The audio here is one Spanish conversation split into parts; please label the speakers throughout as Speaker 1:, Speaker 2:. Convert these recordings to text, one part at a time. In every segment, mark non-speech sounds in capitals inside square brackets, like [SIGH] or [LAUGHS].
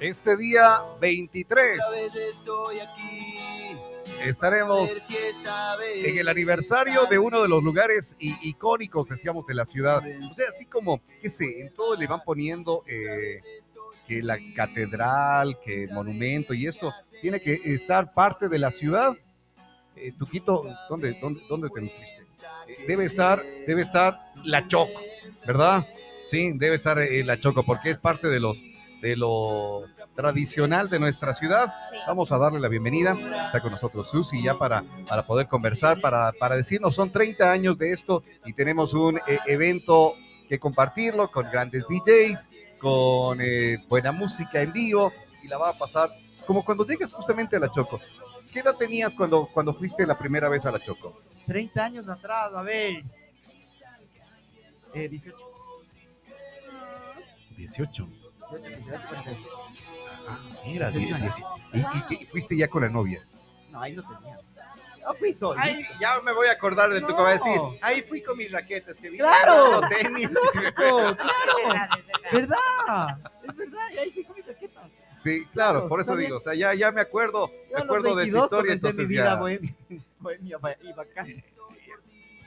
Speaker 1: Este día 23 estaremos en el aniversario de uno de los lugares icónicos, decíamos, de la ciudad. O sea, así como, qué sé, en todo le van poniendo eh, que la catedral, que el monumento y esto tiene que estar parte de la ciudad. Eh, Tuquito, ¿dónde, dónde, dónde te fuiste? Eh, debe estar, debe estar la Choco, ¿verdad? Sí, debe estar eh, la Choco porque es parte de los de lo tradicional de nuestra ciudad. Vamos a darle la bienvenida. Está con nosotros Susi ya para, para poder conversar, para, para decirnos, son 30 años de esto y tenemos un eh, evento que compartirlo con grandes DJs, con eh, buena música en vivo y la va a pasar como cuando llegas justamente a la Choco. ¿Qué edad tenías cuando, cuando fuiste la primera vez a la Choco?
Speaker 2: 30 años atrás, a ver. Eh, 18.
Speaker 1: 18.
Speaker 2: 18,
Speaker 1: Ah, mira,
Speaker 2: 18 años.
Speaker 1: 10. ¿Y, fuiste ya con la novia?
Speaker 2: No, ahí no tenía. Yo fui solo.
Speaker 1: Ay, ya me voy a acordar de tu que va a decir. Ahí fui con mis raquetas, que vi
Speaker 2: Claro.
Speaker 1: tenis.
Speaker 2: claro, [LAUGHS]
Speaker 3: verdad, es verdad.
Speaker 2: ¿verdad? Es verdad, y ahí fui con mi raqueta.
Speaker 1: Sí, claro,
Speaker 2: Claro,
Speaker 1: por eso digo, o sea, ya, ya me acuerdo,
Speaker 2: Yo
Speaker 1: me
Speaker 2: a los
Speaker 1: acuerdo de tu
Speaker 2: 22
Speaker 1: historia, entonces
Speaker 2: mi vida
Speaker 1: ya.
Speaker 2: bohemia, [LAUGHS] bohemia ba- y bacán.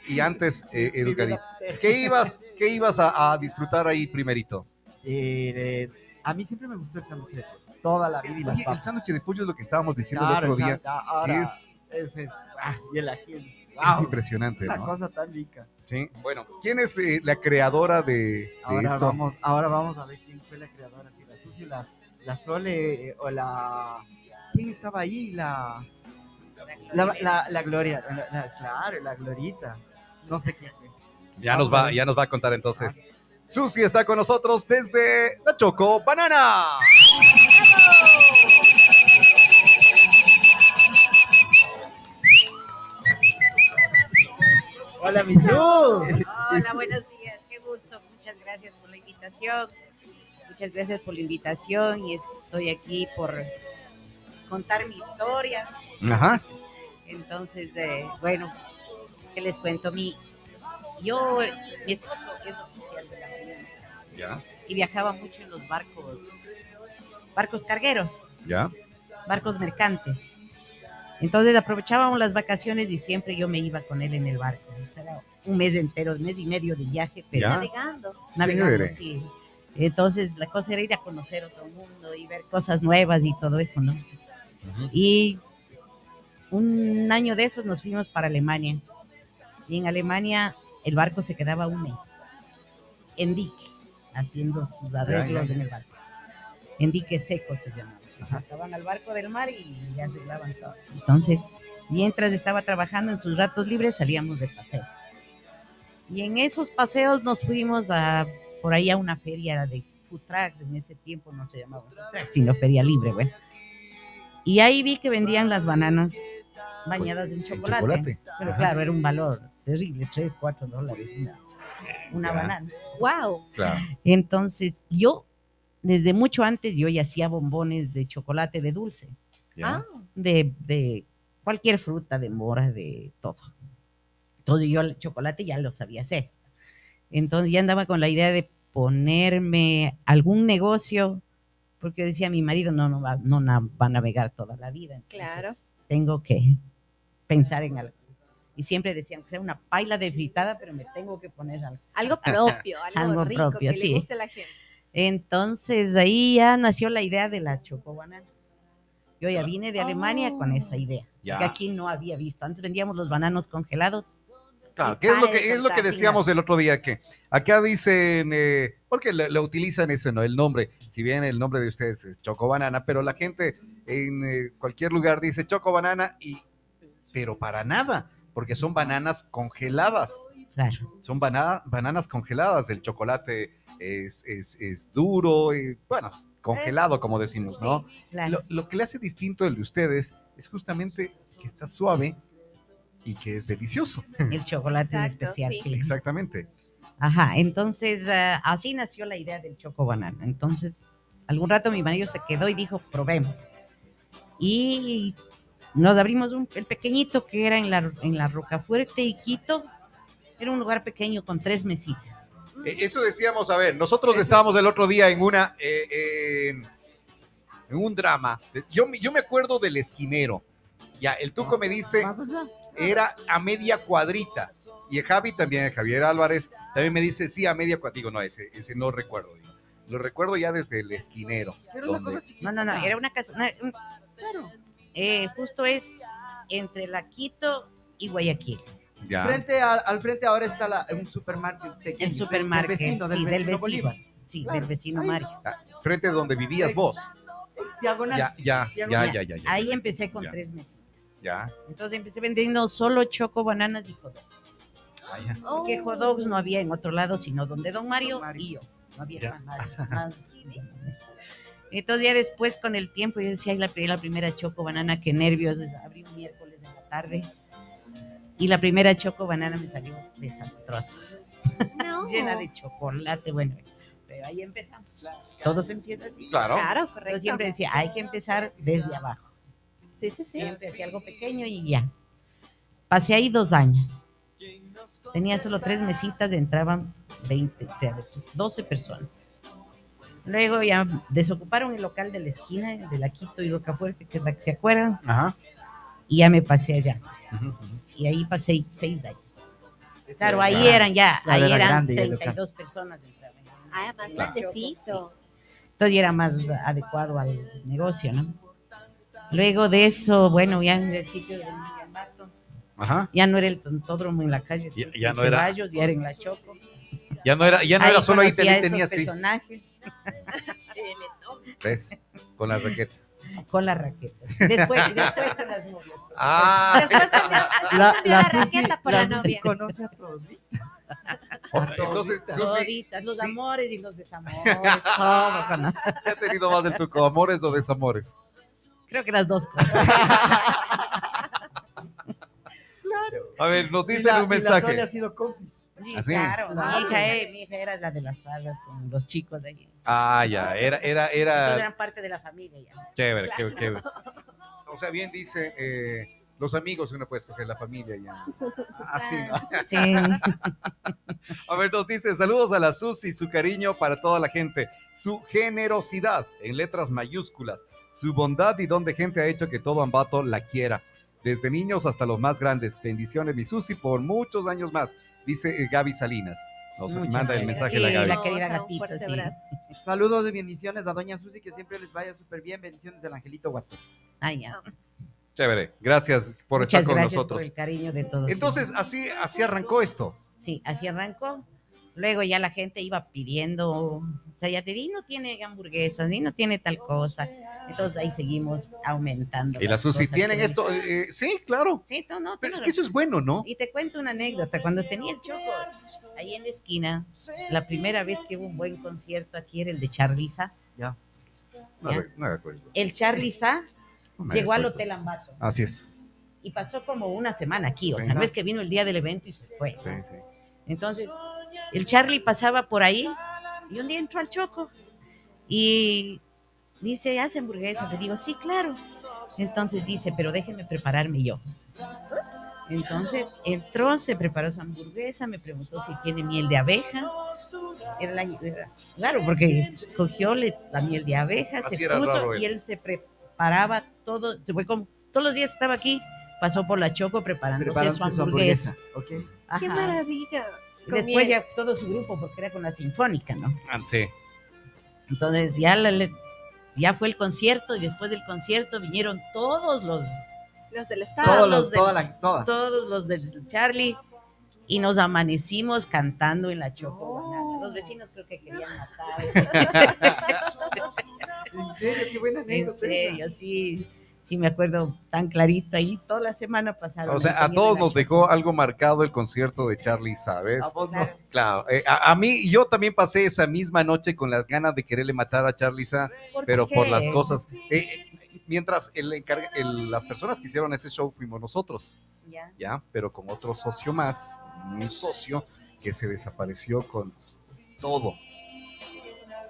Speaker 1: Y antes, eh, Educadito, ¿qué ibas, qué ibas a, a disfrutar ahí primerito?
Speaker 2: Eh, eh, a mí siempre me gustó el sándwich de pollo. Toda la vida y las
Speaker 1: Oye, el sándwich de pollo es lo que estábamos diciendo
Speaker 2: Claro,
Speaker 1: el otro día,
Speaker 2: ahora
Speaker 1: que es,
Speaker 2: es, es- ah, y el ají.
Speaker 1: es
Speaker 2: Wow,
Speaker 1: impresionante,
Speaker 2: una
Speaker 1: ¿no?
Speaker 2: cosa tan rica.
Speaker 1: Sí, bueno, ¿quién es eh, la creadora de, de
Speaker 2: Ahora
Speaker 1: esto?
Speaker 2: vamos, ahora vamos a ver quién fue la creadora, si la Susi, la, la Sole eh, o la... ¿Quién estaba ahí? La, la, la, la Gloria, la- la- claro, la Glorita. No sé quién.
Speaker 1: Ya nos va, ya nos va a contar entonces. Susi está con nosotros desde la Choco Banana.
Speaker 2: Hola, mi Su.
Speaker 3: Hola, buenos días, qué gusto. Muchas gracias por la invitación. Muchas gracias por la invitación y estoy aquí por contar mi historia.
Speaker 1: Ajá.
Speaker 3: Entonces, eh, bueno, ¿qué les cuento? Mi, yo, mi esposo es oficial de la
Speaker 1: Ya,
Speaker 3: y viajaba mucho en los barcos, barcos cargueros,
Speaker 1: ya.
Speaker 3: barcos mercantes. Entonces aprovechábamos las vacaciones y siempre yo me iba con él en el barco. O sea, era un mes entero, un mes y medio de viaje, pero
Speaker 1: Ya.
Speaker 3: navegando, navegando, sí. Entonces la cosa era ir a conocer otro mundo y ver cosas nuevas y todo eso, ¿no? Y un año de esos nos fuimos para Alemania. Y en Alemania el barco se quedaba un mes en dique, haciendo sus arreglos en el barco. En dique seco se llamaba. Sacaban al barco del mar y ya arreglaban todo. Entonces, mientras estaba trabajando en sus ratos libres, salíamos de paseo. Y en esos paseos nos fuimos a por ahí a una feria de food trucks. En ese tiempo no se llamaba food trucks, sino feria libre, bueno. Y ahí vi que vendían las bananas bañadas en chocolate.
Speaker 1: chocolate.
Speaker 3: Pero
Speaker 1: Ajá.
Speaker 3: claro, era un valor terrible, 3, 4 dólares una, una
Speaker 1: Ya.
Speaker 3: banana. ¡Wow!
Speaker 1: Claro.
Speaker 3: Entonces, yo, desde mucho antes, yo ya hacía bombones de chocolate de dulce,
Speaker 1: Ya.
Speaker 3: de, de cualquier fruta, de mora, de todo. Entonces, yo el chocolate ya lo sabía hacer. Entonces, ya andaba con la idea de ponerme algún negocio, porque decía mi marido, no, no va, no na- va a navegar toda la vida. Entonces,
Speaker 4: Claro.
Speaker 3: Tengo que pensar en algo. Y siempre decían que sea una paila de fritada, pero me tengo que poner algo.
Speaker 4: Algo [LAUGHS] propio, algo,
Speaker 3: Algo
Speaker 4: rico
Speaker 3: propio,
Speaker 4: que
Speaker 3: sí.
Speaker 4: le guste a la gente.
Speaker 3: Entonces ahí ya nació la idea de la chocobanana. Yo ya vine de Alemania con
Speaker 4: Oh.
Speaker 3: esa idea,
Speaker 1: Ya.
Speaker 3: que aquí no había visto. Antes vendíamos los bananos congelados.
Speaker 1: Claro, que es lo que es lo que decíamos el otro día que acá dicen eh, porque le, le utilizan ese no el nombre, si bien el nombre de ustedes es Choco Banana, pero la gente en eh, cualquier lugar dice Choco Banana y pero para nada, porque son bananas congeladas,
Speaker 3: Claro.
Speaker 1: son bana- bananas congeladas, el chocolate es, es, es duro, y, bueno, congelado como decimos, ¿no?
Speaker 3: claro.
Speaker 1: Lo, lo que le hace distinto el de ustedes es justamente que está suave y que es delicioso.
Speaker 3: El chocolate en
Speaker 4: Exacto,
Speaker 3: especial,
Speaker 4: sí.
Speaker 3: sí.
Speaker 1: Exactamente.
Speaker 3: Ajá, entonces ah, así nació la idea del choco banana. Entonces, algún rato mi marido se quedó y dijo, probemos. Y nos abrimos un, el pequeñito que era en la, en la Rocafuerte y Quito. Era un lugar pequeño con tres mesitas.
Speaker 1: Eh, Eso decíamos, a ver, nosotros estábamos el otro día en una, eh, en- en un drama. Yo, me- yo me acuerdo del esquinero. Ya, el Tuco me dice, era a media cuadrita. Y el Javi también, Javier Álvarez, también me dice, sí, a media cuadrita. Digo, no, ese, ese no recuerdo. digo. Lo recuerdo ya desde el esquinero.
Speaker 2: Era una
Speaker 1: donde-
Speaker 2: cosa chiquita.
Speaker 3: No, no, no, era una casa, una- un- eh, justo es entre La Quito y Guayaquil.
Speaker 1: ya.
Speaker 2: Frente al, al frente ahora está la, un supermercado pequeño.
Speaker 3: El supermercado,
Speaker 2: Del vecino, del
Speaker 3: sí,
Speaker 2: vecino,
Speaker 3: del vecino.
Speaker 2: Bolívar.
Speaker 3: Sí,
Speaker 2: Claro,
Speaker 3: del vecino. Mario.
Speaker 1: Ah, Frente donde vivías vos.
Speaker 2: Diagonal.
Speaker 1: Ya, ya, ya, ya, ya. ya,
Speaker 3: Ahí empecé con
Speaker 1: Ya.
Speaker 3: tres meses.
Speaker 1: Ya.
Speaker 3: Entonces empecé vendiendo solo choco, bananas y hot dogs.
Speaker 1: Ah, ya.
Speaker 3: Porque hot dogs no había en otro lado, sino donde Don Mario,
Speaker 2: Don Mario.
Speaker 3: y yo. No había
Speaker 1: Ya.
Speaker 3: más nadie, [LAUGHS] más. Entonces ya después con el tiempo yo decía, ay, la, pri- la primera choco banana, qué nervios. Abrí un miércoles en la tarde y la primera choco banana me salió desastrosa,
Speaker 4: No. [LAUGHS]
Speaker 3: llena de chocolate, bueno, pero ahí empezamos. Todo se empieza así.
Speaker 1: Claro.
Speaker 4: Claro,
Speaker 3: Yo
Speaker 4: correcto.
Speaker 3: siempre decía, hay que empezar desde abajo.
Speaker 4: Sí, sí, sí.
Speaker 3: Siempre hacía algo pequeño y ya. Pasé ahí dos años. Tenía solo tres mesitas, entraban 20, 12 personas. Luego ya desocuparon el local de la esquina, de la Quito y Rocafuerte, que es la que se acuerdan,
Speaker 1: Ajá.
Speaker 3: y ya me pasé allá.
Speaker 1: Ujú.
Speaker 3: Y ahí pasé seis años. Claro, ahí
Speaker 1: Claro.
Speaker 3: eran ya,
Speaker 2: Claro,
Speaker 3: ahí
Speaker 2: era
Speaker 3: eran
Speaker 2: grande ya el local.
Speaker 3: 32 personas.
Speaker 4: Ah, más
Speaker 1: Claro.
Speaker 4: grandecito.
Speaker 3: Entonces era más adecuado al negocio, ¿no? Luego de eso, bueno, ya en el sitio de
Speaker 1: Ajá.
Speaker 3: ya no era el tontódromo en la calle,
Speaker 1: Ya-
Speaker 3: de
Speaker 1: ya no era-
Speaker 3: Ceballos, ya era en la Choco.
Speaker 1: Ya no era, ya no era solo ahí, tenías
Speaker 3: personajes
Speaker 1: ¿Ves? Con la raqueta.
Speaker 3: con la raqueta. Después, [LAUGHS] después con las novias.
Speaker 1: Ah,
Speaker 4: Después cambió, después
Speaker 2: La,
Speaker 4: cambió
Speaker 2: la
Speaker 4: la
Speaker 2: Susi,
Speaker 4: raqueta por la,
Speaker 2: la
Speaker 4: novia.
Speaker 2: conoce a todos. ¿viste?
Speaker 1: entonces Susi
Speaker 3: Toditas, los
Speaker 1: sí.
Speaker 3: amores y los desamores, [LAUGHS] todo con-
Speaker 1: ¿qué ha tenido más del tuco? ¿Amores o desamores?
Speaker 3: Creo que las dos cosas. [LAUGHS]
Speaker 1: A ver, nos dicen
Speaker 2: la-
Speaker 1: un mensaje.
Speaker 2: ha sido cómplice.
Speaker 3: Sí,
Speaker 1: ¿Ah,
Speaker 3: claro,
Speaker 2: Claro.
Speaker 3: Mi, hija, eh, mi hija era la de las faldas con los chicos de allí.
Speaker 1: Ah, ya, era, era,
Speaker 3: Todos
Speaker 1: era
Speaker 3: eran parte de la familia ya.
Speaker 1: chévere, qué- qué- [LAUGHS] O sea, bien dice, eh, los amigos uno puede escoger la familia ya. Así, ¿no?
Speaker 3: Sí. [LAUGHS]
Speaker 1: A ver, nos dice, saludos a la Susi, su cariño para toda la gente, su generosidad en letras mayúsculas, su bondad y don de gente ha hecho que todo Ambato la quiera. Desde niños hasta los más grandes. Bendiciones, mi Susi, por muchos años más, dice eh, Gaby Salinas. Nos
Speaker 3: Muchas
Speaker 1: manda el mensaje la
Speaker 3: Sí,
Speaker 1: Gaby.
Speaker 3: la querida sí.
Speaker 4: abrazo.
Speaker 2: Saludos y bendiciones a Doña Susi, que siempre les vaya súper bien. Bendiciones del Angelito Guato.
Speaker 3: Ah, ya.
Speaker 1: Chévere, gracias por
Speaker 3: Muchas
Speaker 1: estar con
Speaker 3: gracias
Speaker 1: nosotros.
Speaker 3: por el cariño de todos.
Speaker 1: Entonces, así, así arrancó esto.
Speaker 3: Sí, así arrancó. Luego ya la gente iba pidiendo, o sea, ya te di, no tiene hamburguesas, ni no tiene tal cosa. Entonces ahí seguimos aumentando.
Speaker 1: Y la
Speaker 3: las
Speaker 1: Susi, ¿tienen
Speaker 3: que-
Speaker 1: esto? Eh, sí, claro.
Speaker 3: Sí, no, no.
Speaker 1: Pero es que eso es bueno, ¿no?
Speaker 3: Y te cuento una anécdota. Cuando tenía el choco ahí en la esquina, la primera vez que hubo un buen concierto aquí era el de Charliza.
Speaker 2: Ya.
Speaker 1: No,
Speaker 3: Ya.
Speaker 1: no me acuerdo.
Speaker 3: El Charliza
Speaker 1: No
Speaker 3: llegó al. Hotel Ambato
Speaker 1: Así es.
Speaker 3: y pasó como una semana aquí. O
Speaker 1: Sí.
Speaker 3: sea, no es que vino el día del evento y se fue.
Speaker 1: Sí, sí.
Speaker 3: Entonces, el Charlie pasaba por ahí y un día entró al Choco y dice, hace hamburguesas. Le digo, sí, claro. Entonces dice, pero déjeme prepararme yo. Entonces entró, se preparó su hamburguesa, me preguntó si tiene miel de abeja. Era la- era- claro, porque cogió le- la miel de abeja,
Speaker 1: Así
Speaker 3: se puso
Speaker 1: raro
Speaker 3: y él se preparaba todo, se fue como todos los días estaba aquí, pasó por la Choco preparándose
Speaker 2: Preparándose
Speaker 3: su
Speaker 2: su
Speaker 3: hamburguesa.
Speaker 4: ¡Qué maravilla!
Speaker 3: Después ya todo su grupo, porque era con la Sinfónica, ¿no?
Speaker 1: Ah, sí.
Speaker 3: Entonces ya, la- ya fue el concierto y después del concierto vinieron todos los,
Speaker 4: Los del Estado.
Speaker 2: Todos
Speaker 3: los
Speaker 2: los,
Speaker 3: de-
Speaker 2: toda la, toda.
Speaker 3: todos los del Charlie y nos amanecimos cantando en la Choco
Speaker 4: Oh.
Speaker 3: Los vecinos creo que querían matar. [LAUGHS]
Speaker 2: En serio, qué buena
Speaker 3: en
Speaker 2: anécdota. esa.
Speaker 3: serio, sí. Sí, me acuerdo tan clarito ahí. Toda la semana pasaron.
Speaker 1: O sea, a todos nos dejó algo marcado el concierto de Charlie,
Speaker 2: A
Speaker 1: ¿sabes?
Speaker 2: vos no.
Speaker 3: Claro.
Speaker 1: Eh, a, a mí, yo también pasé esa misma noche con las ganas de quererle matar a Charlie Sa,
Speaker 3: ¿Por
Speaker 1: pero por las cosas. eh, mientras el encarga- el- las personas que hicieron ese show fuimos nosotros,
Speaker 3: Ya.
Speaker 1: ¿ya? Pero con otro socio más, un socio que se desapareció con todo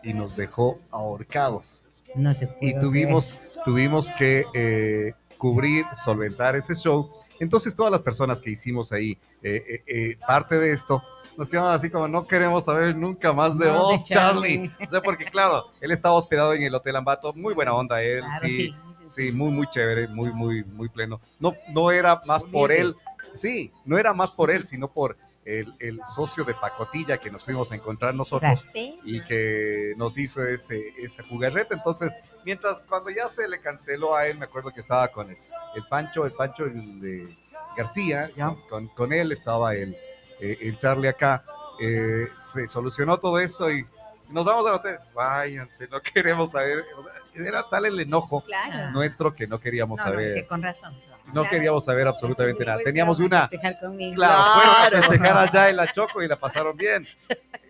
Speaker 1: y nos dejó ahorcados.
Speaker 3: No te
Speaker 1: y tuvimos, tuvimos que eh, cubrir, solventar ese show. Entonces todas las personas que hicimos ahí eh, eh, eh, parte de esto, nos quedamos así como no queremos saber nunca más de
Speaker 3: No, de
Speaker 1: vos, Charlie.
Speaker 3: Charlie.
Speaker 1: O sea, porque claro, él estaba hospedado en el Hotel Ambato, muy buena onda él,
Speaker 3: Claro,
Speaker 1: sí,
Speaker 3: sí,
Speaker 1: sí, muy, muy chévere, muy, muy, muy pleno. No, no era más por él, sí, no era más por él, sino por el, el socio de pacotilla que nos fuimos a encontrar nosotros y que nos hizo ese, ese jugarrete. Entonces, mientras cuando ya se le canceló a él, me acuerdo que estaba con el, el Pancho, el Pancho el de García,
Speaker 2: Ya.
Speaker 1: con, con él estaba el, eh, el Charlie acá. Eh, se solucionó todo esto y nos vamos al hotel. Váyanse, no [LAUGHS] queremos saber. O sea, era tal el enojo
Speaker 4: Claro.
Speaker 1: nuestro que no queríamos
Speaker 3: No, no, es
Speaker 1: saber.
Speaker 3: que con razón.
Speaker 1: No
Speaker 4: Claro.
Speaker 1: queríamos saber absolutamente
Speaker 4: Sí,
Speaker 1: nada. Teníamos una,
Speaker 3: conmigo.
Speaker 1: Claro, fueron a
Speaker 2: Claro.
Speaker 1: festejar allá en la Choco y la pasaron bien.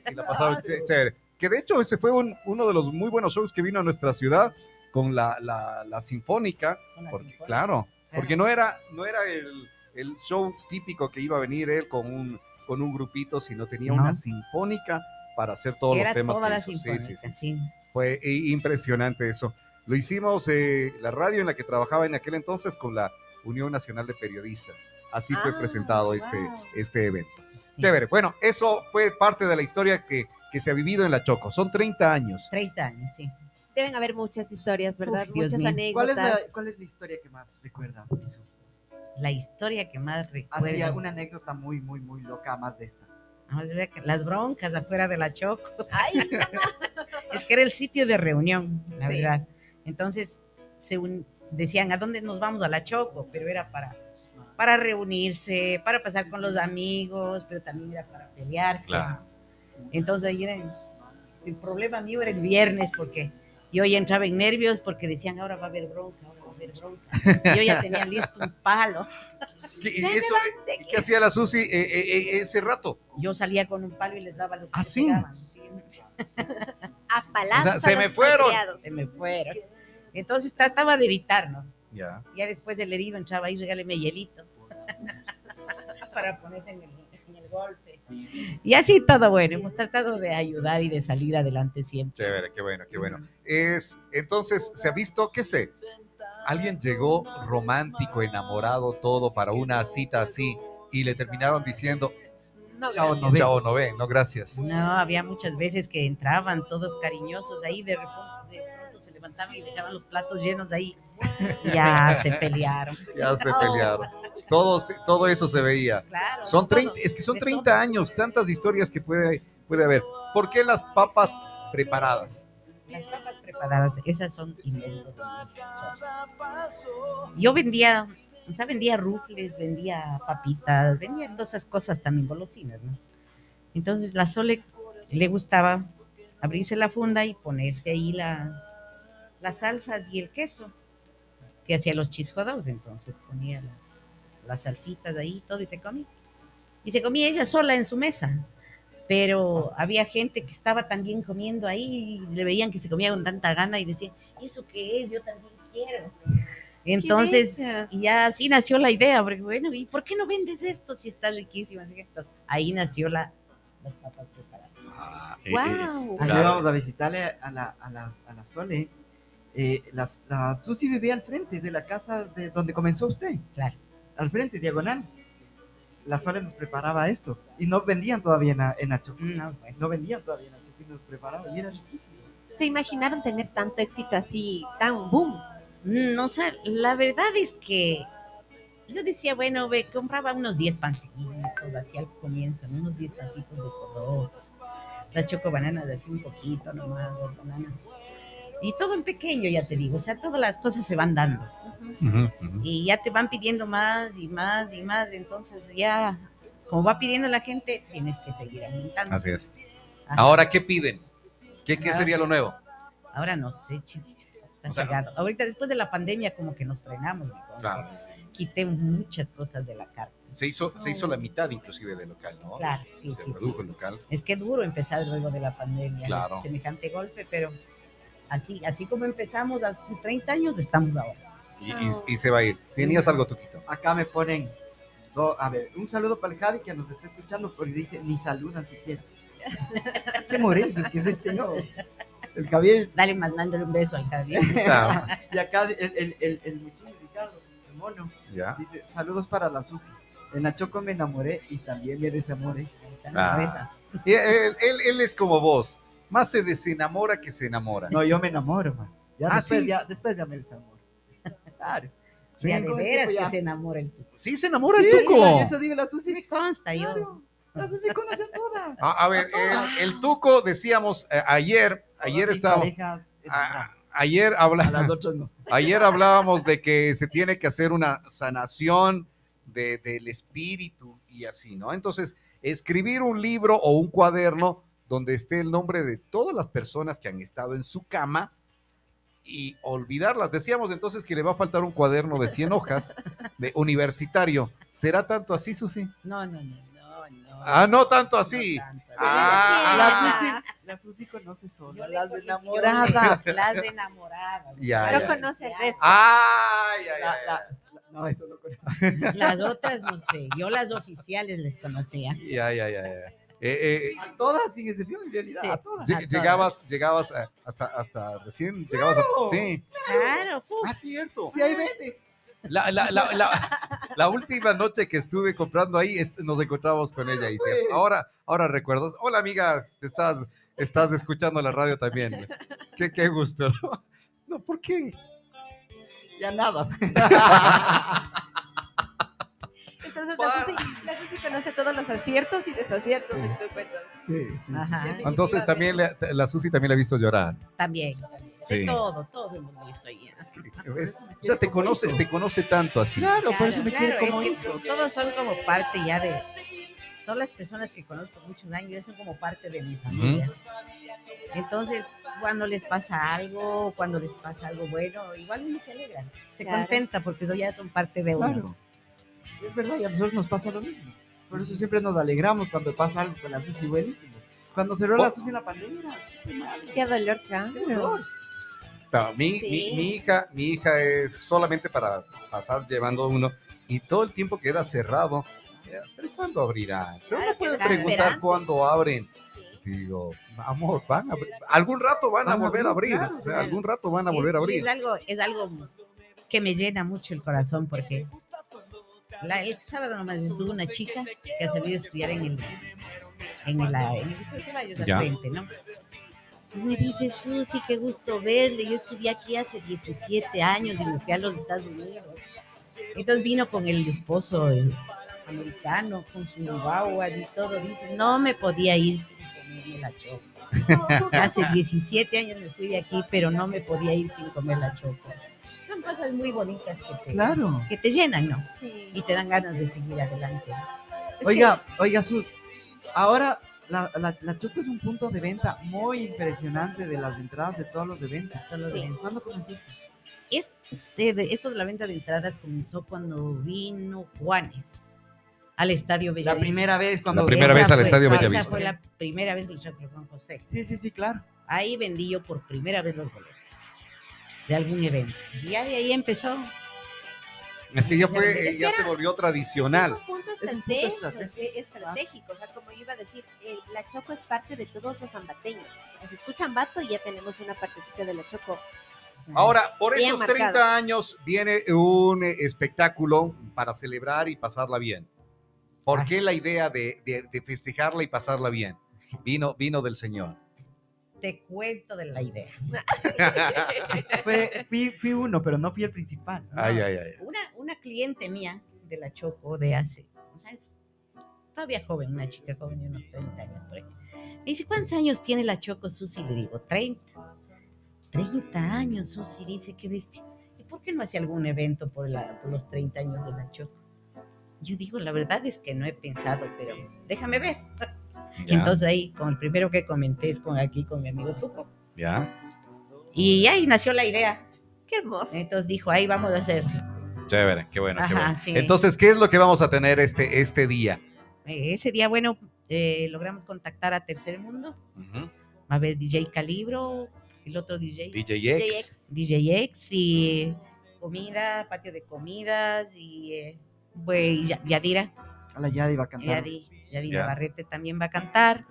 Speaker 1: Y la pasaron ch- chévere. Que de hecho ese fue un- uno de los muy buenos shows que vino a nuestra ciudad con la, la, la Sinfónica.
Speaker 3: Con la
Speaker 1: Porque,
Speaker 3: sinfónica.
Speaker 1: claro,
Speaker 3: Claro.
Speaker 1: porque no era, no era el, el show típico que iba a venir él con un, con un grupito, sino tenía
Speaker 2: No.
Speaker 1: una sinfónica para hacer todos
Speaker 3: Era
Speaker 1: los temas
Speaker 3: toda
Speaker 1: que
Speaker 3: la
Speaker 1: hizo. Sí, sí, sí.
Speaker 3: sí.
Speaker 1: Fue impresionante eso. Lo hicimos eh, la radio en la que trabajaba en aquel entonces con la Unión Nacional de Periodistas. Así fue
Speaker 4: Ah,
Speaker 1: presentado este,
Speaker 4: wow.
Speaker 1: este evento. Chévere. Bueno, eso fue parte de la historia que, que se ha vivido en la Choco. Son 30 años.
Speaker 3: 30 años, sí.
Speaker 4: Deben haber muchas historias, ¿verdad?
Speaker 3: Uf,
Speaker 4: muchas
Speaker 3: mío.
Speaker 2: ¿Cuál es,
Speaker 4: anécdotas.
Speaker 2: la, ¿Cuál es la historia que más recuerda, Isu?
Speaker 3: La historia que más
Speaker 2: Así,
Speaker 3: recuerdo.
Speaker 2: una anécdota muy, muy, muy loca, más de esta.
Speaker 3: Las broncas afuera de la Choco. [LAUGHS] es que era el sitio de reunión, la
Speaker 4: Sí.
Speaker 3: verdad. Entonces se un- decían, ¿a dónde nos vamos? A la Choco, pero era para, para reunirse, para pasar con los amigos, pero también era para pelearse.
Speaker 1: Claro.
Speaker 3: Entonces ahí era, el problema mío era el viernes, porque yo ya entraba en nervios porque decían, ahora va a haber bronca, ahora bronca. Yo ya tenía listo un palo.
Speaker 1: ¿Qué, y eso, ¿Qué hacía la Susi eh, eh, eh, ese rato?
Speaker 3: Yo salía con un palo y les daba a los
Speaker 1: ¿Ah, sí?
Speaker 4: A palazos [LAUGHS]
Speaker 1: O sea, se me fueron.
Speaker 3: se me fueron. Entonces trataba de evitar, ¿no?
Speaker 1: Ya.
Speaker 3: Ya después el herido entraba ahí, regáleme hielito. [LAUGHS] para ponerse en el, en el golpe. Y así todo bueno, hemos tratado de ayudar y de salir adelante siempre.
Speaker 1: Chévere, qué bueno, qué bueno. Es, entonces, se ha visto, qué sé, alguien llegó romántico, enamorado, todo para una cita así y le terminaron diciendo,
Speaker 4: No,
Speaker 2: Chao, no ve.
Speaker 1: chao, no ve, no gracias.
Speaker 3: No, había muchas veces que entraban todos cariñosos ahí, de repente, de pronto se levantaban y dejaban los platos llenos ahí. Ya se [LAUGHS] pelearon.
Speaker 1: Ya se pelearon. Todo, todo eso se veía.
Speaker 3: Claro.
Speaker 1: Son
Speaker 3: todo,
Speaker 1: 30, es que son
Speaker 3: de
Speaker 1: 30
Speaker 3: todo.
Speaker 1: años, tantas historias que puede, puede haber. ¿Por qué las papas preparadas?
Speaker 3: Las papas esas son. Yo vendía, o sea, vendía rufles, vendía papitas, vendía todas esas cosas también, golosinas, ¿no? Entonces la Sole le gustaba abrirse la funda y ponerse ahí la, las salsas y el queso, que hacía los chiscodados, entonces ponía las, las salsitas ahí, todo y se comía. Y se comía ella sola en su mesa pero había gente que estaba también comiendo ahí y le veían que se comía con tanta gana y decían, ¿eso qué es? Yo también quiero. Entonces, y ya así nació la idea, porque bueno, ¿y por qué no vendes esto si está riquísimo? Así que, entonces, ahí nació la, las papas preparadas.
Speaker 1: Ah,
Speaker 4: Wow.
Speaker 2: Ayer
Speaker 1: Claro.
Speaker 2: vamos a visitarle a la, a la, a la Sole. Eh, las- la Susi vivía al frente de la casa de donde comenzó usted.
Speaker 3: Claro.
Speaker 2: Al frente, diagonal. La Sole nos preparaba esto. Y no vendían todavía en, en Acho.
Speaker 3: No, pues.
Speaker 2: No vendían todavía en Acho. Y nos preparaba. Y era riquísimo.
Speaker 4: ¿Se imaginaron tener tanto éxito así, tan boom?
Speaker 3: Mm, No, o sea, la verdad es que yo decía, bueno, ve, compraba unos 10 pancitos, así al comienzo, ¿no? unos 10 pancitos de dos, las chocobananas así un poquito nomás, dos bananas. Y todo en pequeño, ya te digo, o sea, todas las cosas se van dando. Y ya te van pidiendo más y más y más, entonces ya, como va pidiendo la gente, tienes que seguir aumentando.
Speaker 1: Así es.
Speaker 3: Ajá.
Speaker 1: Ahora, ¿qué piden? ¿Qué, qué sería lo nuevo?
Speaker 3: Ahora no sé, chico,
Speaker 1: O sea.
Speaker 3: Ahorita después de la pandemia como que nos frenamos.
Speaker 1: Claro.
Speaker 3: Quité muchas cosas de la carta.
Speaker 1: Se hizo, se hizo la mitad inclusive del local, ¿no?
Speaker 3: Claro, sí,
Speaker 1: se
Speaker 3: sí,
Speaker 1: redujo
Speaker 3: sí.
Speaker 1: el local.
Speaker 3: Es que duro empezar luego de la pandemia.
Speaker 1: Claro.
Speaker 3: Semejante golpe, pero así, así como empezamos hace 30 años, estamos ahora.
Speaker 1: Y, y- y se va a ir. Tenías algo, Tuquito.
Speaker 2: Acá me ponen. do- a ver, un saludo para el Javi que nos está escuchando porque dice ni saludan siquiera. [LAUGHS] Qué moreno, que es este no. El Javier.
Speaker 3: Dale, mandándole un beso al Javier.
Speaker 2: Y acá el, el, el, el muchacho Ricardo, el mono,
Speaker 1: ya.
Speaker 2: dice saludos para la Susi. En la Choco me enamoré y también me desamoré.
Speaker 3: ¿no?
Speaker 1: Ah. Él, él- él es como vos. Más se desenamora que se enamora.
Speaker 2: No, yo me enamoro, man. Ya
Speaker 1: Ah,
Speaker 2: después,
Speaker 1: ¿sí?
Speaker 2: ya, después ya me desamoro. [LAUGHS] Claro.
Speaker 1: Sí.
Speaker 3: Ya de veras
Speaker 2: tiempo ya.
Speaker 3: que se enamora el tuco.
Speaker 1: Sí, se enamora
Speaker 2: Sí,
Speaker 1: el tuco.
Speaker 2: Eso digo la Susi.
Speaker 3: me consta, yo.
Speaker 2: Claro. La Susi conoce a todas.
Speaker 1: A, a ver, el, el tuco, decíamos eh, ayer, ayer estaba, a- ayer habla,
Speaker 2: las otras no. [LAUGHS]
Speaker 1: ayer hablábamos de que se tiene que hacer una sanación de- del espíritu y así, ¿no? Entonces, escribir un libro o un cuaderno donde esté el nombre de todas las personas que han estado en su cama y olvidarlas. Decíamos entonces que le va a faltar un cuaderno de 100 hojas de universitario. ¿Será tanto así, Susi?
Speaker 3: No, no, no, no, no.
Speaker 1: Ah, no tanto así.
Speaker 3: No tanto.
Speaker 1: Ah,
Speaker 2: La
Speaker 4: Ah.
Speaker 2: Susi, la Susi conoce solo las
Speaker 3: conozco-
Speaker 2: enamoradas.
Speaker 3: Las enamoradas. [LAUGHS]
Speaker 1: Ya,
Speaker 4: No
Speaker 1: ya.
Speaker 4: conoce el resto.
Speaker 1: Ay, ay,
Speaker 2: La-
Speaker 1: ay,
Speaker 2: la- la- no, eso no conozco.
Speaker 3: Las otras no sé. Yo las oficiales les conocía.
Speaker 1: Ya, ya, ya, ya. Eh, eh,
Speaker 2: A todas, sin excepción, en realidad.
Speaker 3: Sí.
Speaker 2: A todas.
Speaker 1: lle-
Speaker 3: a todas.
Speaker 1: llegabas, llegabas a- hasta, hasta recién, llegabas a...
Speaker 2: Claro.
Speaker 1: Sí.
Speaker 3: Claro.
Speaker 1: Ah, cierto.
Speaker 2: Sí, ahí vete.
Speaker 1: La, la, la, la, la última noche que estuve comprando ahí, est- nos encontramos con ella y ahora, ahora recuerdas, hola amiga, estás, estás escuchando la radio también. Qué, qué gusto. ¿no? No, ¿por qué?
Speaker 2: Ya nada. [LAUGHS]
Speaker 4: La la Susi conoce todos los aciertos y desaciertos de tu cuento.
Speaker 2: Sí, sí.
Speaker 3: Ajá.
Speaker 1: Entonces también le- la Susi también la he visto llorar.
Speaker 3: También.
Speaker 1: Sí.
Speaker 3: De todo, todo hemos visto ahí.
Speaker 1: ¿Ves? O sea, te conoce, te conoce tanto así.
Speaker 2: Claro, por eso me
Speaker 3: Claro,
Speaker 2: quiere como
Speaker 3: es
Speaker 2: hijo.
Speaker 3: que todos son como parte ya de todas las personas que conozco muchos años ya son como parte de mi familia. Entonces, cuando les pasa algo, cuando les pasa algo bueno, igual uno se alegra, se
Speaker 4: Claro.
Speaker 3: contenta porque eso ya son parte de uno.
Speaker 2: Claro. Es verdad, y a nosotros nos pasa lo mismo. Por eso siempre nos alegramos cuando pasa algo con la Susi, buenísimo. Cuando cerró la. Susi en la pandemia, qué
Speaker 4: Qué dolor,
Speaker 2: qué
Speaker 4: claro.
Speaker 2: dolor.
Speaker 1: No, mi,
Speaker 4: Sí.
Speaker 1: mi, mi hija, mi hija es solamente para pasar llevando uno y todo el tiempo que era cerrado. ¿Pero cuándo abrirán? Pero
Speaker 4: Claro,
Speaker 1: no puede preguntar
Speaker 4: esperando.
Speaker 1: cuándo abren.
Speaker 4: Sí.
Speaker 1: Digo, amor, van a abrir. Algún rato van a
Speaker 2: Van a
Speaker 1: volver a abrir.
Speaker 2: claro.
Speaker 1: o sea, algún rato van a volver a abrir.
Speaker 3: Es algo, es algo que me llena mucho el corazón porque la- el sábado nomás estuvo una chica que ha salido a estudiar en el en el, en el al
Speaker 1: Ya.
Speaker 3: frente, ¿no? Y me dice, Susi, qué gusto verle. Yo estudié aquí hace 17 años y me fui a los Estados Unidos. Entonces vino con el esposo el americano, con su guagua y todo. Dice, no me podía ir sin comerme la choco. [LAUGHS] Hace 17 años me fui de aquí, pero no me podía ir sin comer la choco. Son cosas muy bonitas que te,
Speaker 2: Claro.
Speaker 3: que te llenan, ¿no?
Speaker 4: Sí.
Speaker 3: Y te dan ganas de seguir adelante.
Speaker 2: Oiga, oiga, Su, ahora la, la, la Choco es un punto de venta muy impresionante de las entradas de todos los eventos.
Speaker 4: Sí.
Speaker 2: ¿Cuándo comenzó esto?
Speaker 3: Este- de- esto de la venta de entradas comenzó cuando vino Juanes al Estadio Bellavista.
Speaker 2: La primera vez cuando...
Speaker 1: La primera
Speaker 3: Esa
Speaker 1: vez al
Speaker 3: fue-
Speaker 1: Estadio
Speaker 3: esa
Speaker 1: Bellavista.
Speaker 3: fue la primera vez del Teatro Juan José.
Speaker 2: Sí, sí, sí, claro.
Speaker 3: Ahí vendí yo por primera vez los boletos de algún evento. Ya de ahí empezó.
Speaker 1: Es que ya
Speaker 3: Es
Speaker 1: fue,
Speaker 4: que
Speaker 1: ya
Speaker 4: era-
Speaker 1: se volvió
Speaker 4: Es
Speaker 1: tradicional.
Speaker 4: un punto
Speaker 2: Es un punto
Speaker 4: estratégico, o sea, como yo iba a decir, el- la Choco es parte de todos los ambateños. O sea, se escucha Ambato y ya tenemos una partecita de la Choco.
Speaker 1: Ahora, por
Speaker 4: Bien
Speaker 1: esos
Speaker 4: marcado.
Speaker 1: 30 años viene un espectáculo para celebrar y pasarla bien. ¿Por qué la idea de, de- de festejarla y pasarla bien? Vino, vino del Señor.
Speaker 3: Te cuento de la idea. [LAUGHS]
Speaker 2: Fue, fui, fui uno, pero no fui el principal.
Speaker 1: Ay, ay, ay.
Speaker 3: Una, una cliente mía de la Choco de hace, o sea, es todavía joven, una chica joven de unos 30 años por ahí. Me dice, ¿cuántos años tiene la Choco Susi? Le digo, 30. 30 años, Susi, dice, qué bestia. ¿Y por qué no hace algún evento por, la, por los 30 años de la Choco? Yo digo, la verdad es que no he pensado, pero déjame ver.
Speaker 1: Ya,
Speaker 3: Entonces ahí, con el primero que comenté es con aquí, con mi amigo Tuco.
Speaker 1: ya.
Speaker 3: Y ahí nació la idea.
Speaker 4: Qué hermoso.
Speaker 3: Entonces dijo, ahí vamos a hacer.
Speaker 1: Chévere, qué bueno, qué bueno.
Speaker 3: sí.
Speaker 1: Entonces, ¿qué es lo que vamos a tener este, este día?
Speaker 3: Eh, ese día, bueno, eh, logramos contactar a Tercer Mundo. Va a haber DJ Calibro, el otro DJ,
Speaker 1: DJ X.
Speaker 3: DJ X y comida, patio de comidas y eh, pues, Ya- Yadira,
Speaker 2: la Yadi iba a cantar.
Speaker 3: Yadi- Yadi
Speaker 1: Ya.
Speaker 3: Navarrete también va a cantar.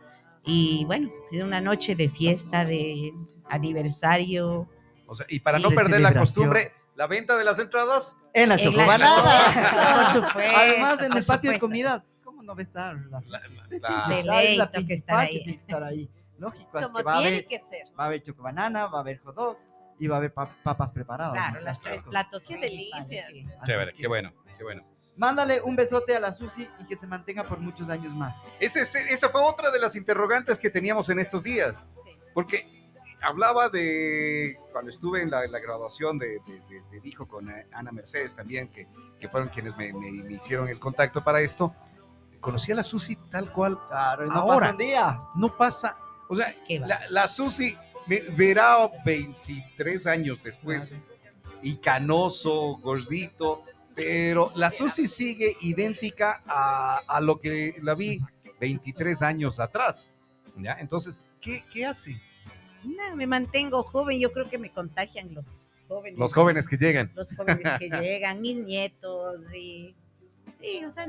Speaker 3: Y bueno, es una noche de fiesta, de aniversario.
Speaker 1: O sea, y para
Speaker 2: Y
Speaker 1: no
Speaker 2: de
Speaker 1: perder la costumbre, la venta de las entradas.
Speaker 2: En la
Speaker 3: En la
Speaker 2: Chocobanada.
Speaker 3: Por [LAUGHS] supuesto,
Speaker 2: Además, en
Speaker 3: por
Speaker 2: el patio de
Speaker 3: supuesto.
Speaker 2: comidas. ¿Cómo ¿cómo no va a estar? La,
Speaker 1: La-
Speaker 3: De
Speaker 2: es
Speaker 3: ley,
Speaker 2: la [LAUGHS]
Speaker 3: que estar
Speaker 2: que tiene que estar ahí. Lógico, es
Speaker 4: Como
Speaker 2: que va a
Speaker 4: tiene
Speaker 2: haber,
Speaker 4: que ser.
Speaker 2: va a haber chocobanana, va a haber hot dogs y va a haber pa- papas preparadas.
Speaker 3: Claro,
Speaker 2: ¿no?
Speaker 3: las tres platos.
Speaker 4: Qué delicia.
Speaker 3: sí.
Speaker 1: Chévere,
Speaker 2: es
Speaker 1: qué bueno, qué bueno.
Speaker 2: Mándale un besote a la Susi y que se mantenga por muchos años más.
Speaker 1: Ese- ese- esa fue otra de las interrogantes que teníamos en estos días,
Speaker 4: Sí.
Speaker 1: porque hablaba de cuando estuve en la, en la graduación de, de- de- del hijo con Ana Mercedes también, que, que fueron quienes me, me- me hicieron el contacto para esto. Conocí a la Susi tal cual,
Speaker 2: Claro, no
Speaker 1: Ahora.
Speaker 2: pasa un día.
Speaker 1: no pasa, o sea,
Speaker 3: Qué va.
Speaker 1: la, la Susi me- verá 23 años después y canoso, gordito, pero la Susi sigue idéntica a, a lo que la vi 23 años atrás. ¿ya? Entonces, ¿qué, qué hace?
Speaker 3: No, me mantengo joven, yo creo que me contagian los jóvenes.
Speaker 1: Los jóvenes que llegan.
Speaker 3: Los jóvenes que llegan, mis nietos, y, sí, o sea,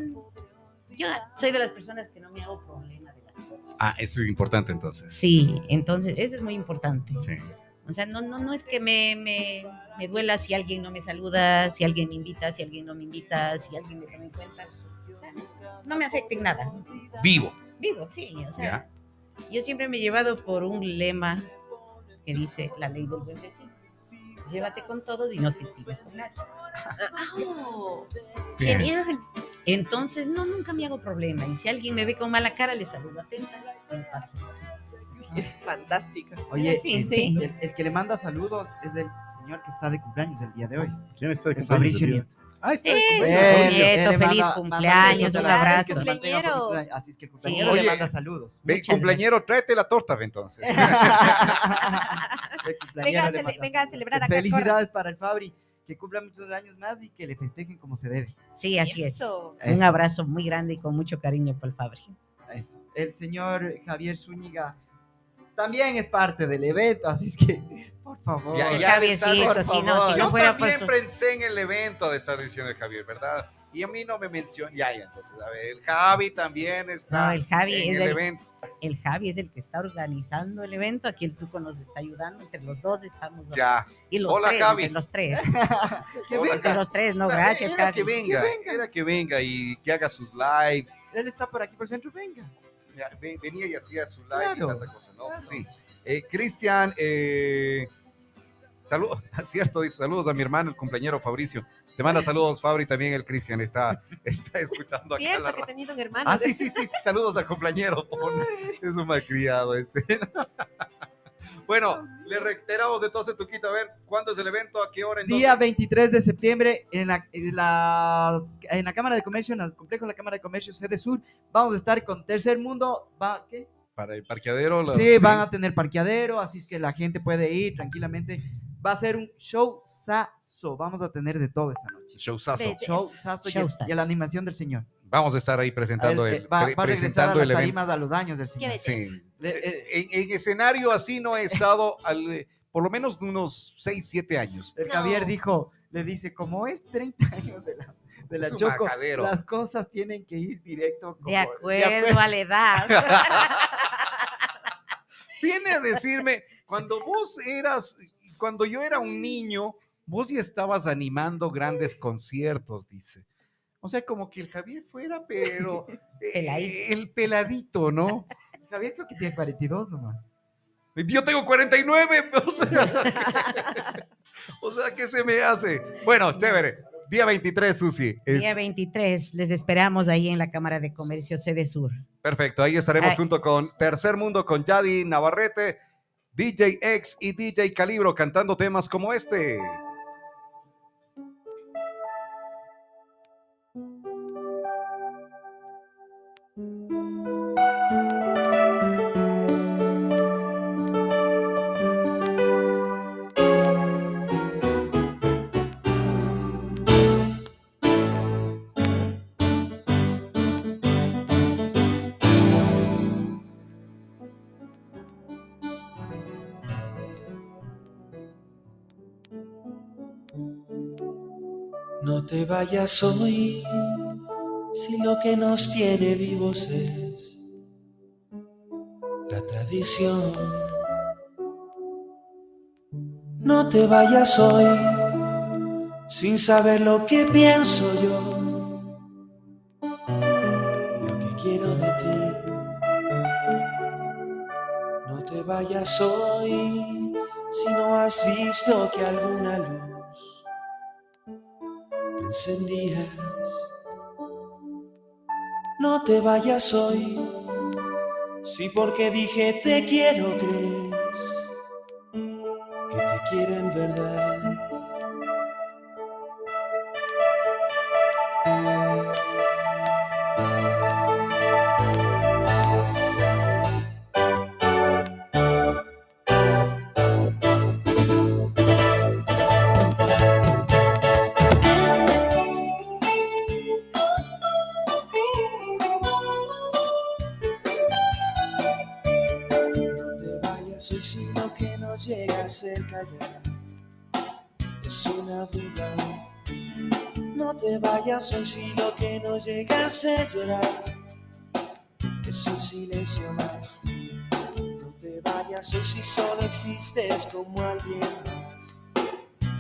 Speaker 3: yo soy de las personas que no me hago problema de las cosas.
Speaker 1: Ah, eso es importante entonces.
Speaker 3: Sí, entonces eso es muy importante.
Speaker 1: Sí.
Speaker 3: O sea, no, no, no es que me, me, me duela si alguien no me saluda, si alguien me invita, si alguien no me invita, si alguien me toma en cuenta. O sea, no me afecta en nada.
Speaker 1: Vivo.
Speaker 3: Vivo, sí, o sea, yo siempre me he llevado por un lema que dice la ley del buen vecino. Llévate con todos y no te tires con nadie.
Speaker 1: Bien.
Speaker 4: Genial.
Speaker 3: Entonces, no, nunca me hago problema. Y si alguien me ve con mala cara, le saludo atenta. y no pasa nada.
Speaker 4: Fantástico.
Speaker 2: Oye,
Speaker 3: Sí,
Speaker 2: el,
Speaker 3: sí.
Speaker 2: el- el que le manda saludos es del señor que está de cumpleaños el día de hoy.
Speaker 1: ¿Quién está de
Speaker 2: El Fabricio Nieto.
Speaker 1: Ah, está de
Speaker 3: Eh,
Speaker 1: cumpleaños.
Speaker 3: Nieto,
Speaker 2: Él le
Speaker 3: feliz
Speaker 2: manda-
Speaker 3: cumpleaños, un abrazo.
Speaker 2: años. Así es que el cumpleañero
Speaker 1: Sí.
Speaker 2: le manda saludos.
Speaker 1: Ve, cumpleañero, tráete la torta, ve, entonces. [LAUGHS]
Speaker 2: Cumpleañero
Speaker 4: Venga a
Speaker 2: le
Speaker 4: cele-
Speaker 2: manda
Speaker 4: venga a
Speaker 2: saludos.
Speaker 4: celebrar acá,
Speaker 2: Felicidades para el Fabri, que cumpla muchos años más y que le festejen como se debe.
Speaker 3: Sí, así
Speaker 4: Eso.
Speaker 3: es. Un
Speaker 2: Eso.
Speaker 3: abrazo muy grande y con mucho cariño para el Fabri.
Speaker 2: Eso. El señor Javier Zúñiga también es parte del evento, así es que, favor.
Speaker 1: Ya, ya
Speaker 3: Javier
Speaker 1: estar-
Speaker 3: sí,
Speaker 1: por
Speaker 3: eso no,
Speaker 2: favor.
Speaker 3: si
Speaker 1: Yo
Speaker 3: no fuera por
Speaker 1: también
Speaker 3: su-
Speaker 1: pensé en el evento de estar diciendo el Javier, ¿verdad? Y a mí no me mencionó. Ya, ya, entonces, a ver, el Javi también está
Speaker 3: No, el Javi
Speaker 1: en
Speaker 3: es
Speaker 1: el
Speaker 3: el,
Speaker 1: evento.
Speaker 3: el Javi es el que está organizando el evento. Aquí el Tuco nos está ayudando. Entre los dos estamos.
Speaker 1: Ya.
Speaker 3: Y los
Speaker 1: Hola,
Speaker 3: tres,
Speaker 1: Javi.
Speaker 3: entre los tres.
Speaker 2: Que [LAUGHS]
Speaker 1: Hola,
Speaker 2: venga.
Speaker 3: Entre los tres, no,
Speaker 1: O sea,
Speaker 3: gracias,
Speaker 1: era
Speaker 3: Javi.
Speaker 1: que venga, era que venga y que haga sus lives.
Speaker 2: Él está por aquí por el centro, venga.
Speaker 1: Ya, venía y hacía su live
Speaker 2: Claro,
Speaker 1: y tanta cosa, ¿no?
Speaker 2: claro.
Speaker 1: Sí. Eh, Cristian, eh, saludos, [LAUGHS] cierto, dice, saludos a mi hermano, el compañero Fabricio. Te manda saludos, Fabri, también el Cristian está, [LAUGHS] está escuchando acá la
Speaker 4: Cierto que he tenido un hermano.
Speaker 1: Ah, sí, sí, sí, sí, saludos al compañero. [LAUGHS] Es un malcriado este. Bueno, le reiteramos entonces, Tuquito, a ver, ¿cuándo es el evento? ¿A qué hora? ¿En
Speaker 2: Día
Speaker 1: dónde?
Speaker 2: 23 de septiembre en la, en la, en la Cámara de Comercio, en el complejo de la Cámara de Comercio Sede Sur, vamos a estar con Tercer Mundo. Va, ¿qué?
Speaker 1: Para el parqueadero. la-
Speaker 2: Sí, van a tener parqueadero, así es que la gente puede ir tranquilamente. Va a ser un show sazo. Vamos a tener de todo esa noche.
Speaker 1: Showzazo.
Speaker 4: Bella.
Speaker 2: Show sazo y, el- y la animación del señor.
Speaker 1: Vamos a estar ahí presentando
Speaker 2: Él,
Speaker 1: el,
Speaker 2: eh, va,
Speaker 1: pre-
Speaker 2: va a regresar a
Speaker 1: presentando
Speaker 2: las
Speaker 1: el evento.
Speaker 2: a los años del señor.
Speaker 1: Sí.
Speaker 2: Le- eh,
Speaker 1: En, en escenario así no he estado al, eh, por lo menos de unos 6, 7 años.
Speaker 2: el
Speaker 4: No.
Speaker 2: Javier dijo, le dice, como es 30 años de la, de la Choco, las cosas tienen que ir directo. como-
Speaker 3: De acuerdo a la edad. [LAUGHS]
Speaker 1: Viene a decirme, cuando vos eras, cuando yo era un niño, vos ya estabas animando grandes conciertos, dice. O sea, como que el Javier fuera, pero [LAUGHS] eh, el peladito, ¿no? [LAUGHS]
Speaker 2: Javier creo que tiene 42 nomás.
Speaker 1: Yo tengo 49, [LAUGHS] o sea, o sea, ¿qué se me hace? Bueno, chévere. Día 23, Susi. Es-
Speaker 3: Día 23, les esperamos ahí en la Cámara de Comercio Sede Sur.
Speaker 1: Perfecto, ahí estaremos
Speaker 3: Ay.
Speaker 1: junto con Tercer Mundo, con Yadi Navarrete, DJ X y DJ Calibro cantando temas como este.
Speaker 5: No te vayas hoy, si lo que nos tiene vivos es la tradición. No te vayas hoy, sin saber lo que pienso yo, lo que quiero de ti. No te vayas hoy, si no has visto que alguna luz no te vayas hoy, si porque dije te quiero crees que te quiero en verdad. Ser llorar. Es un silencio más. No te vayas hoy si solo existes como alguien más.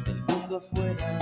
Speaker 5: El mundo fuera